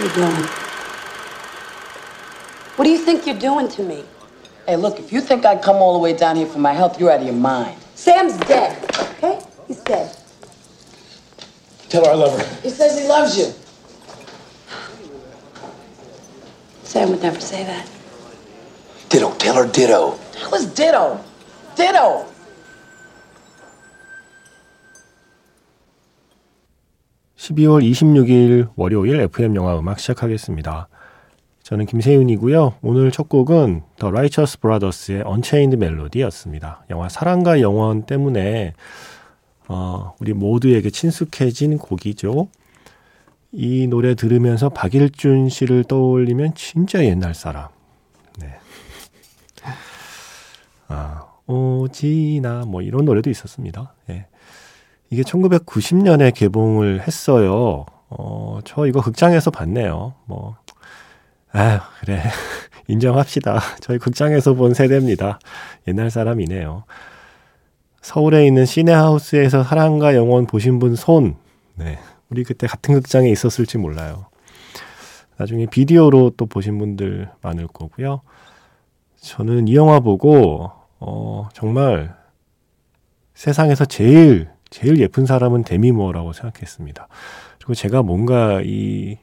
are you doing? What do you think you're doing to me? Hey, look, if you think I'd come all the way down here for my health, you're out of your mind. Sam's dead, okay? He's dead. Tell her I love her. He says he loves you. Sam would never say that. Ditto. Tell her ditto. That was ditto. Ditto. (12월 26일) 월요일 FM 영화 음악 시작하겠습니다. 저는 김세윤이고요. 오늘 첫 곡은 더 라이처스 브라더스의 Unchained Melody였습니다. 영화 사랑과 영혼 때문에 어, 우리 모두에게 친숙해진 곡이죠. 이 노래 들으면서 박일준 씨를 떠올리면 진짜 옛날 사람. 네. 아, 오 진아 뭐 이런 노래도 있었습니다. 예. 이게 1990년에 개봉을 했어요. 어, 저 이거 극장에서 봤네요. 뭐 아유, 그래. 인정합시다. 저희 극장에서 본 세대입니다. 옛날 사람이네요. 서울에 있는 시내하우스에서 사랑과 영원 보신 분 손. 네. 우리 그때 같은 극장에 있었을지 몰라요. 나중에 비디오로 또 보신 분들 많을 거고요. 저는 이 영화 보고, 어, 정말 세상에서 제일, 제일 예쁜 사람은 데미 무어라고 생각했습니다. 그리고 제가 뭔가 이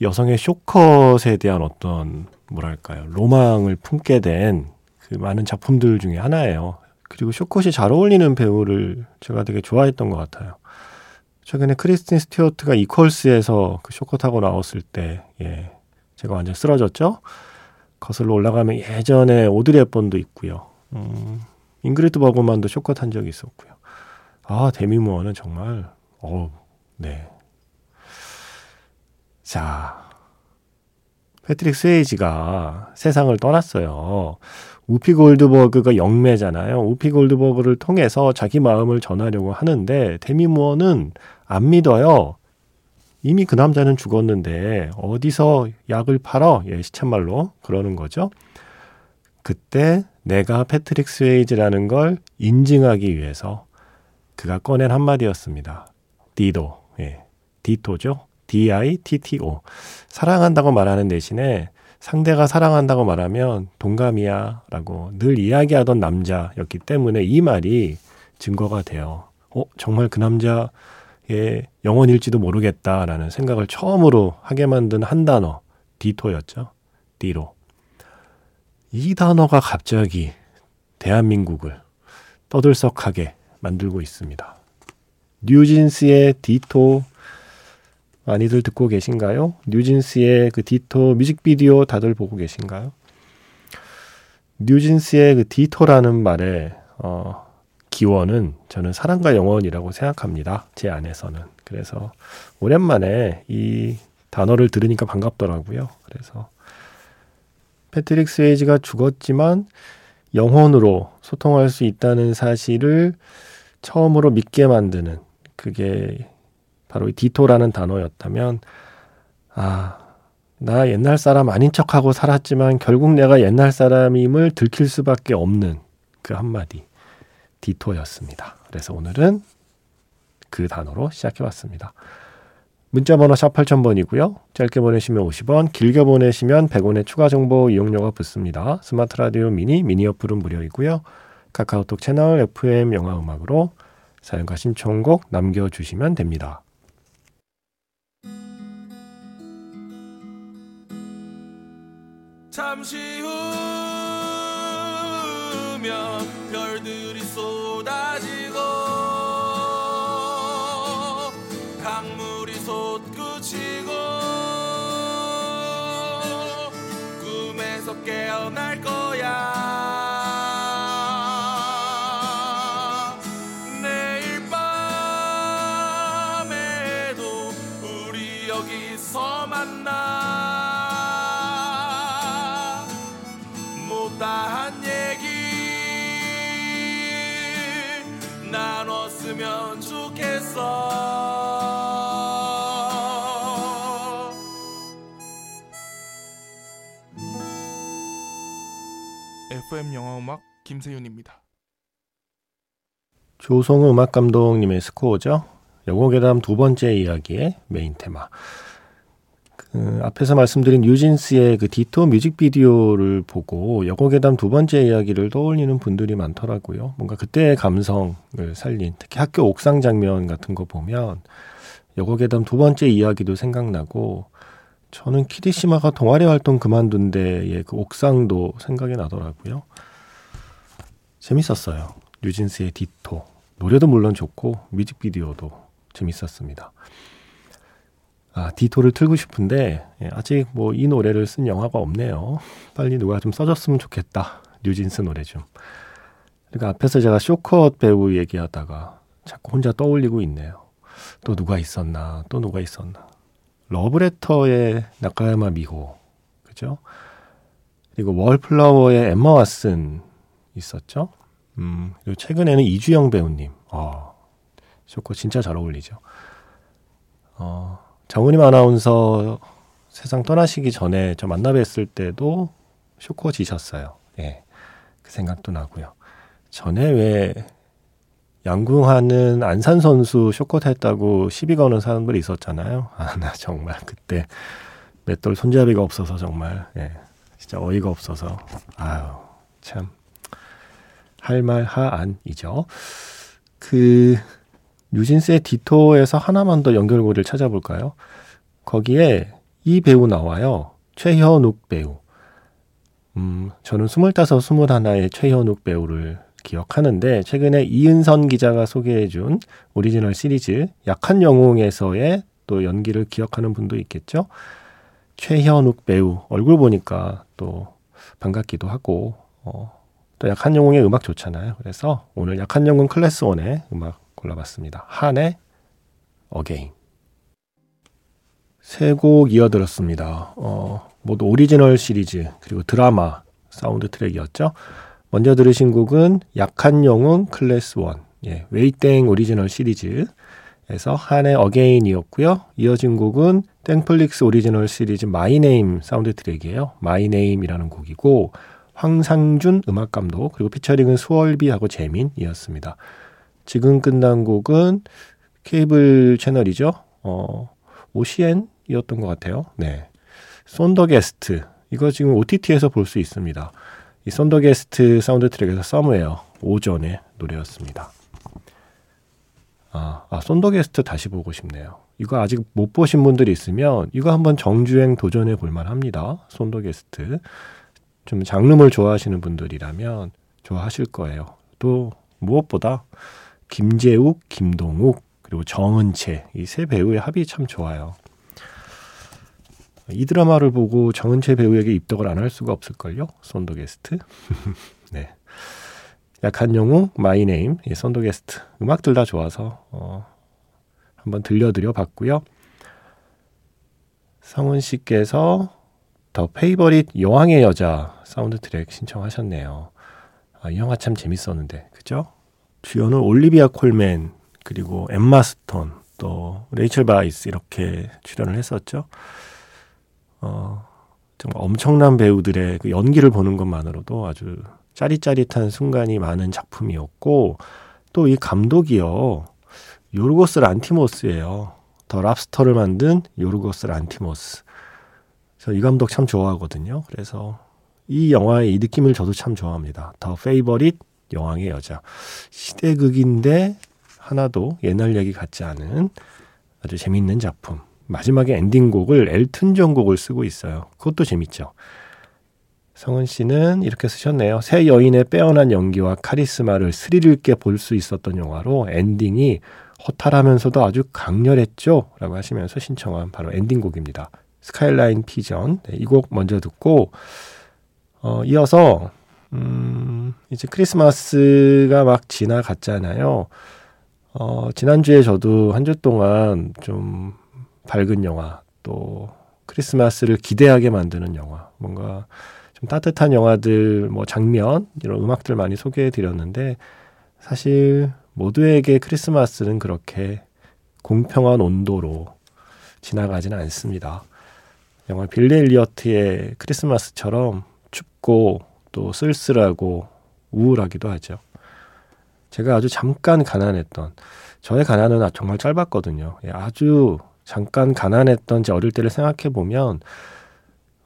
여성의 쇼컷에 대한 어떤 뭐랄까요 로망을 품게 된 그 많은 작품들 중에 하나예요. 그리고 쇼컷이 잘 어울리는 배우를 제가 되게 좋아했던 것 같아요. 최근에 크리스틴 스튜어트가 이퀄스에서 그 쇼컷하고 나왔을 때, 예, 제가 완전 쓰러졌죠? 거슬러 올라가면 예전에 오드리 헵번도 있고요. 음, 잉그리드 버그만도 숏컷 한 적이 있었고요. 아, 데미 무어는 정말, 어우, 네. 자, 패트릭 스웨이지가 세상을 떠났어요. 우피 골드버그가 영매잖아요. 우피 골드버그를 통해서 자기 마음을 전하려고 하는데 데미 무어는 안 믿어요. 이미 그 남자는 죽었는데 어디서 약을 팔어? 예, 시쳇말로 그러는 거죠. 그때 내가 패트릭 스웨이지라는 걸 인증하기 위해서 그가 꺼낸 한마디였습니다. 디도, 예, 디토죠. D-I-T-T-O. 사랑한다고 말하는 대신에 상대가 사랑한다고 말하면 동감이야 라고 늘 이야기하던 남자였기 때문에 이 말이 증거가 돼요. 어, 정말 그 남자의 영혼일지도 모르겠다라는 생각을 처음으로 하게 만든 한 단어, 디토였죠. 디로. 이 단어가 갑자기 대한민국을 떠들썩하게 만들고 있습니다. 뉴진스의 디토 많이들 듣고 계신가요? 뉴진스의 그 디토 뮤직비디오 다들 보고 계신가요? 뉴진스의 그 디토라는 말의 어, 기원은 저는 사랑과 영원이라고 생각합니다. 제 안에서는. 그래서 오랜만에 이 단어를 들으니까 반갑더라고요. 그래서 패트릭 스웨이지가 죽었지만 영혼으로 소통할 수 있다는 사실을 처음으로 믿게 만드는 그게 바로 이 디토라는 단어였다면 아, 나 옛날 사람 아닌 척하고 살았지만 결국 내가 옛날 사람임을 들킬 수밖에 없는 그 한마디 디토였습니다. 그래서 오늘은 그 단어로 시작해 봤습니다. 문자 번호 샵 8000번이고요. 짧게 보내시면 50원, 길게 보내시면 100원의 추가 정보 이용료가 붙습니다. 스마트 라디오 미니, 미니 어플은 무료이고요. 카카오톡 채널 FM 영화 음악으로 사연과 신청곡 남겨주시면 됩니다. 잠시 후면 별들이 쏟아지고 강물이 솟구치고 꿈에서 깨어날 나눴으면 좋겠어 FM 영화 음악 김세윤입니다. 조성우 음악 감독님의 스코어죠. 여고괴담 두 번째 이야기의 메인 테마. 그그 앞에서 말씀드린 뉴진스의 그 디토 뮤직비디오를 보고 여고괴담 두 번째 이야기를 떠올리는 분들이 많더라고요. 뭔가 그때의 감성을 살린 특히 학교 옥상 장면 같은 거 보면 여고괴담 두 번째 이야기도 생각나고 저는 키리시마가 동아리 활동 그만둔 데의 그 옥상도 생각이 나더라고요. 재밌었어요. 뉴진스의 디토. 노래도 물론 좋고 뮤직비디오도 재밌었습니다. 아, 디토를 틀고 싶은데 예, 아직 뭐 이 노래를 쓴 영화가 없네요. 빨리 누가 좀 써줬으면 좋겠다. 뉴진스 노래 좀. 그러니까 앞에서 제가 쇼컷 배우 얘기하다가 자꾸 혼자 떠올리고 있네요. 또 누가 있었나? 또 누가 있었나? 러브레터의 나카야마 미호, 그죠? 그리고 월플라워의 엠마 왓슨 있었죠? 음, 그리고 최근에는 이주영 배우님. 아, 쇼컷 진짜 잘 어울리죠. 어, 정은임 아나운서 세상 떠나시기 전에 저 만나 뵀을 때도 쇼코지셨어요. 예. 그 생각도 나고요. 전에 왜 양궁하는 안산 선수 쇼컷 했다고 시비 거는 사람들이 있었잖아요. 아, 나 정말 그때 맷돌 손잡이가 없어서 정말, 예. 진짜 어이가 없어서. 아유, 참. 할 말 하안이죠. 그, 뉴진스의 디토에서 하나만 더 연결고리를 찾아볼까요? 거기에 이 배우 나와요. 최현욱 배우. 음, 저는 스물다섯, 스물하나의 최현욱 배우를 기억하는데, 최근에 이은선 기자가 소개해준 오리지널 시리즈, 약한 영웅에서의 또 연기를 기억하는 분도 있겠죠? 최현욱 배우, 얼굴 보니까 또 반갑기도 하고, 어, 또 약한 영웅의 음악 좋잖아요. 그래서 오늘 약한 영웅 Class One의 음악 골라봤습니다. 한의 Again. 세곡 이어들었습니다. 어, 모두 오리지널 시리즈 그리고 드라마 사운드 트랙이었죠. 먼저 들으신 곡은 약한 영웅 Class One, 예, 웨이땡 오리지널 시리즈에서 한의 Again이었고요. 이어진 곡은 땡플릭스 오리지널 시리즈 My Name 사운드 트랙이에요. My Name이라는 곡이고 황상준 음악 감독 그리고 피처링은 스월비하고 재민이었습니다. 지금 끝난 곡은 케이블 채널이죠. 어, OCN이었던 것 같아요. 네. 손 the guest. 이거 지금 OTT에서 볼 수 있습니다. 이 손 the guest 사운드 트랙에서 Somewhere 오왠의 노래였습니다. 아, 아, 손 the guest 다시 보고 싶네요. 이거 아직 못 보신 분들이 있으면 이거 한번 정주행 도전해 볼 만 합니다. 손 the guest. 좀 장르물 좋아하시는 분들이라면 좋아하실 거예요. 또 무엇보다 김재욱, 김동욱, 그리고 정은채 이 세 배우의 합이 참 좋아요. 이 드라마를 보고 정은채 배우에게 입덕을 안 할 수가 없을걸요? 손 the guest. 네. 약한 영웅, My Name, 이 손 the guest. 음악들 다 좋아서, 어, 한번 들려드려 봤고요. 성은 씨께서 The Favourite 여왕의 여자 사운드 트랙 신청하셨네요. 아, 이 영화 참 재밌었는데, 그죠? 주연은 올리비아 콜맨, 그리고 엠마 스톤, 또 레이첼 바이스 이렇게 출연을 했었죠. 어, 정말 엄청난 배우들의 그 연기를 보는 것만으로도 아주 짜릿짜릿한 순간이 많은 작품이었고, 또 이 감독이요. 요르고스 란티모스예요. The Lobster를 만든 요르고스 란티모스. 저 이 감독 참 좋아하거든요. 그래서 이 영화의 이 느낌을 저도 참 좋아합니다. The Favourite 여왕의 여자. 시대극인데 하나도 옛날 얘기 같지 않은 아주 재밌는 작품. 마지막에 엔딩곡을 엘튼 존 곡을 쓰고 있어요. 그것도 재밌죠. 성은 씨는 이렇게 쓰셨네요. 세 여인의 빼어난 연기와 카리스마를 스릴 있게 볼 수 있었던 영화로 엔딩이 허탈하면서도 아주 강렬했죠. 라고 하시면서 신청한 바로 엔딩곡입니다. 스카이라인 피전. 네, 이곡 먼저 듣고, 어, 이어서, 음, 이제 크리스마스가 막 지나갔잖아요. 어, 지난주에 저도 한 주 동안 좀 밝은 영화, 또 크리스마스를 기대하게 만드는 영화, 뭔가 좀 따뜻한 영화들, 뭐 장면, 이런 음악들 많이 소개해 드렸는데, 사실 모두에게 크리스마스는 그렇게 공평한 온도로 지나가지는 않습니다. 영화 빌리 엘리어트의 크리스마스처럼 춥고 또 쓸쓸하고 우울하기도 하죠. 제가 아주 잠깐 가난했던 저의 가난은 정말 짧았거든요. 예, 아주 잠깐 가난했던 제 어릴 때를 생각해 보면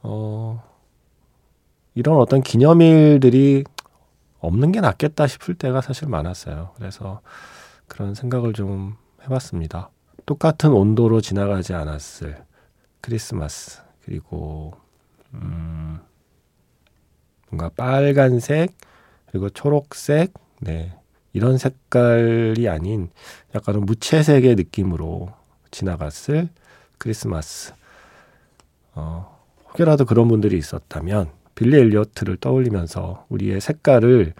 어 이런 어떤 기념일들이 없는 게 낫겠다 싶을 때가 사실 많았어요. 그래서 그런 생각을 좀 해봤습니다. 똑같은 온도로 지나가지 않았을 크리스마스 그리고 음 뭔가 빨간색 그리고 초록색 네 이런 색깔이 아닌 약간은 무채색의 느낌으로 지나갔을 크리스마스 어 혹여라도 그런 분들이 있었다면 빌리 엘리어트를 떠올리면서 우리의 색깔을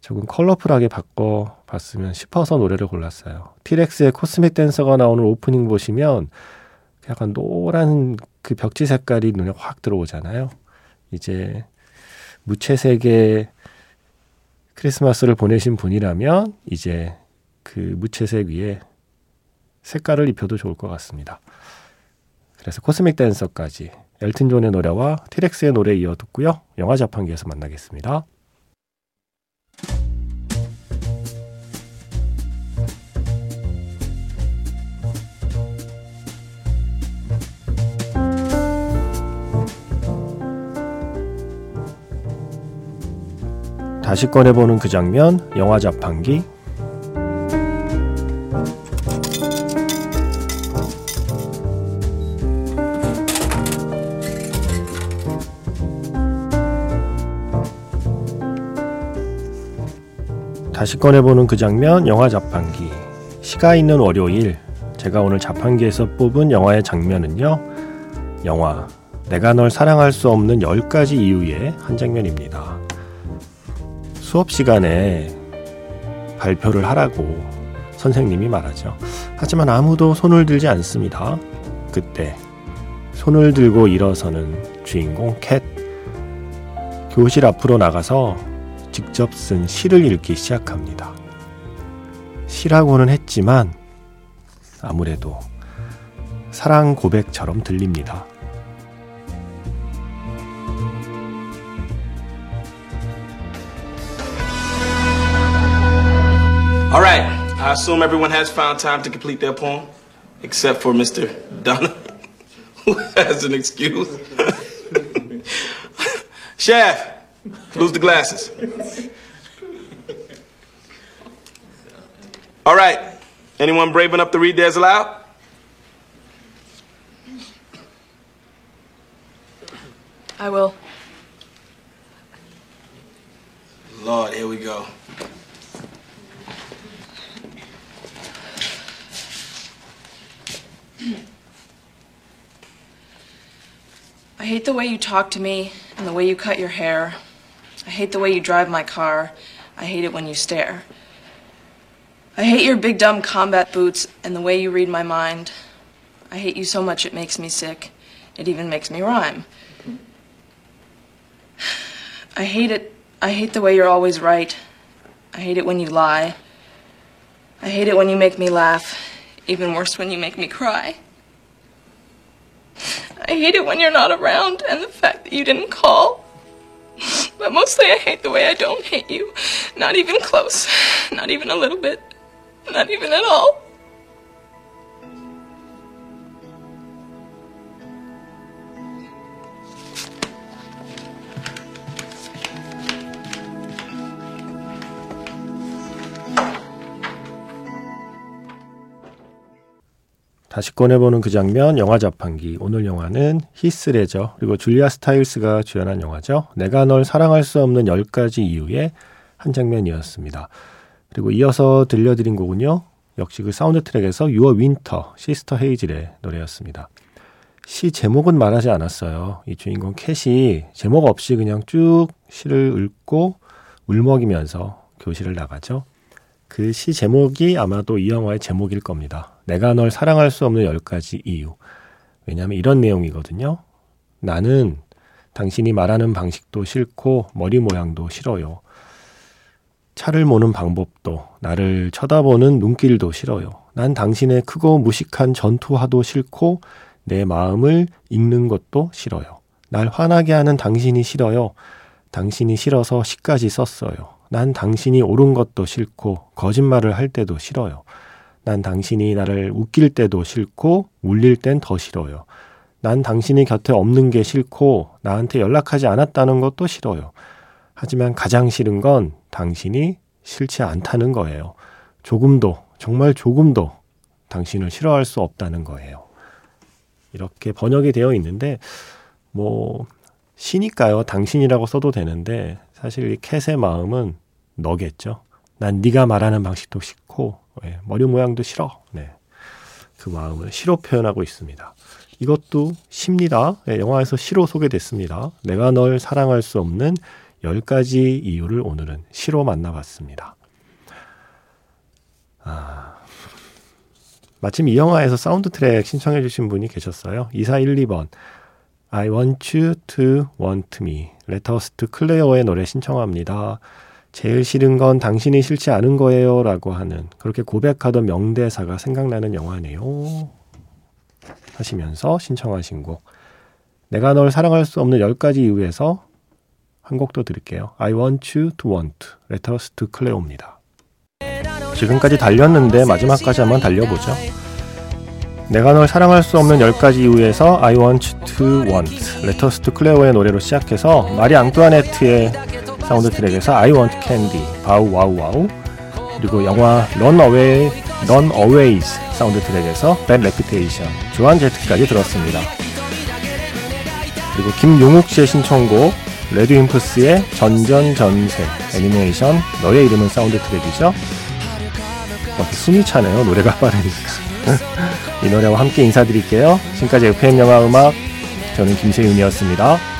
조금 컬러풀하게 바꿔 봤으면 싶어서 노래를 골랐어요. 티렉스의 코스믹 댄서가 나오는 오프닝 보시면 약간 노란 그 벽지 색깔이 눈에 확 들어오잖아요. 이제 무채색의 크리스마스를 보내신 분이라면 이제 그 무채색 위에 색깔을 입혀도 좋을 것 같습니다. 그래서 코스믹 댄서까지 엘튼 존의 노래와 티렉스의 노래 이어 듣고요. 영화 자판기에서 만나겠습니다. 다시 꺼내보는 그 장면, 영화 자판기. 다시 꺼내보는 그 장면, 영화 자판기. 시가 있는 월요일, 제가 오늘 자판기에서 뽑은 영화의 장면은요, 영화, 내가 널 사랑할 수 없는 10가지 이유의 한 장면입니다. 수업 시간에 발표를 하라고 선생님이 말하죠. 하지만 아무도 손을 들지 않습니다. 그때 손을 들고 일어서는 주인공 캣. 교실 앞으로 나가서 직접 쓴 시를 읽기 시작합니다. 시라고는 했지만 아무래도 사랑 고백처럼 들립니다. All right. I assume everyone has found time to complete their poem, except for Mr. Donna, who has an excuse. Chef, lose the glasses. All right. Anyone brave enough to read theirs aloud? I will. Lord, here we go. I hate the way you talk to me and the way you cut your hair. I hate the way you drive my car. I hate it when you stare. I hate your big dumb combat boots and the way you read my mind. I hate you so much it makes me sick. It even makes me rhyme. I hate it. I hate the way you're always right. I hate it when you lie. I hate it when you make me laugh. Even worse when you make me cry. I hate it when you're not around and the fact that you didn't call. But mostly I hate the way I don't hate you. Not even close. Not even a little bit. Not even at all. 다시 꺼내보는 그 장면, 영화 자판기. 오늘 영화는 히스 레저, 그리고 줄리아 스타일스가 주연한 영화죠. 내가 널 사랑할 수 없는 10가지 이유의 한 장면이었습니다. 그리고 이어서 들려드린 곡은요. 역시 그 사운드 트랙에서 Your Winter, Sister Hazel의 노래였습니다. 시 제목은 말하지 않았어요. 이 주인공 캣이 제목 없이 그냥 쭉 시를 읽고 울먹이면서 교실을 나가죠. 그 시 제목이 아마도 이 영화의 제목일 겁니다. 내가 널 사랑할 수 없는 10가지 이유. 왜냐하면 이런 내용이거든요. 나는 당신이 말하는 방식도 싫고 머리 모양도 싫어요. 차를 모는 방법도 나를 쳐다보는 눈길도 싫어요. 난 당신의 크고 무식한 전투화도 싫고 내 마음을 읽는 것도 싫어요. 날 화나게 하는 당신이 싫어요. 당신이 싫어서 시까지 썼어요. 난 당신이 옳은 것도 싫고 거짓말을 할 때도 싫어요. 난 당신이 나를 웃길 때도 싫고 울릴 땐 더 싫어요. 난 당신이 곁에 없는 게 싫고 나한테 연락하지 않았다는 것도 싫어요. 하지만 가장 싫은 건 당신이 싫지 않다는 거예요. 조금도, 정말 조금도 당신을 싫어할 수 없다는 거예요. 이렇게 번역이 되어 있는데, 뭐, 시니까요. 당신이라고 써도 되는데, 사실 이 캣의 마음은 너겠죠. 난 네가 말하는 방식도 싫고, 예, 머리 모양도 싫어. 네. 그 마음을 시로 표현하고 있습니다. 이것도 시입니다. 예, 영화에서 시로 소개됐습니다. 내가 널 사랑할 수 없는 10가지 이유를 오늘은 시로 만나봤습니다. 아, 마침 이 영화에서 사운드 트랙 신청해 주신 분이 계셨어요. 2412번. I want you to want me. Letters to Cleo의 노래 신청합니다. 제일 싫은 건 당신이 싫지 않은 거예요. 라고 하는 그렇게 고백하던 명대사가 생각나는 영화네요. 하시면서 신청하신 곡. 내가 널 사랑할 수 없는 10가지 이유에서 한곡더 드릴게요. I want you to want. Letters to Cleo입니다. 지금까지 달렸는데 마지막까지 한번 달려보죠. 내가 널 사랑할 수 없는 10가지 이유에서 I want to want. Letters to Cleo의 노래로 시작해서 마리 앙뚜아네트의 사운드 트랙에서 I want candy. Bow Wow Wow. 그리고 영화 Runaway, Runaways 사운드 트랙에서 Bad Reputation. 조안 제트까지 들었습니다. 그리고 김용욱 씨의 신청곡 RADWIMPS의 전전전세 애니메이션 너의 이름은 사운드 트랙이죠. 어, 숨이 차네요. 노래가 빠르니까. 이 노래와 함께 인사드릴게요. 지금까지 FM 영화 음악 저는 김세윤이었습니다.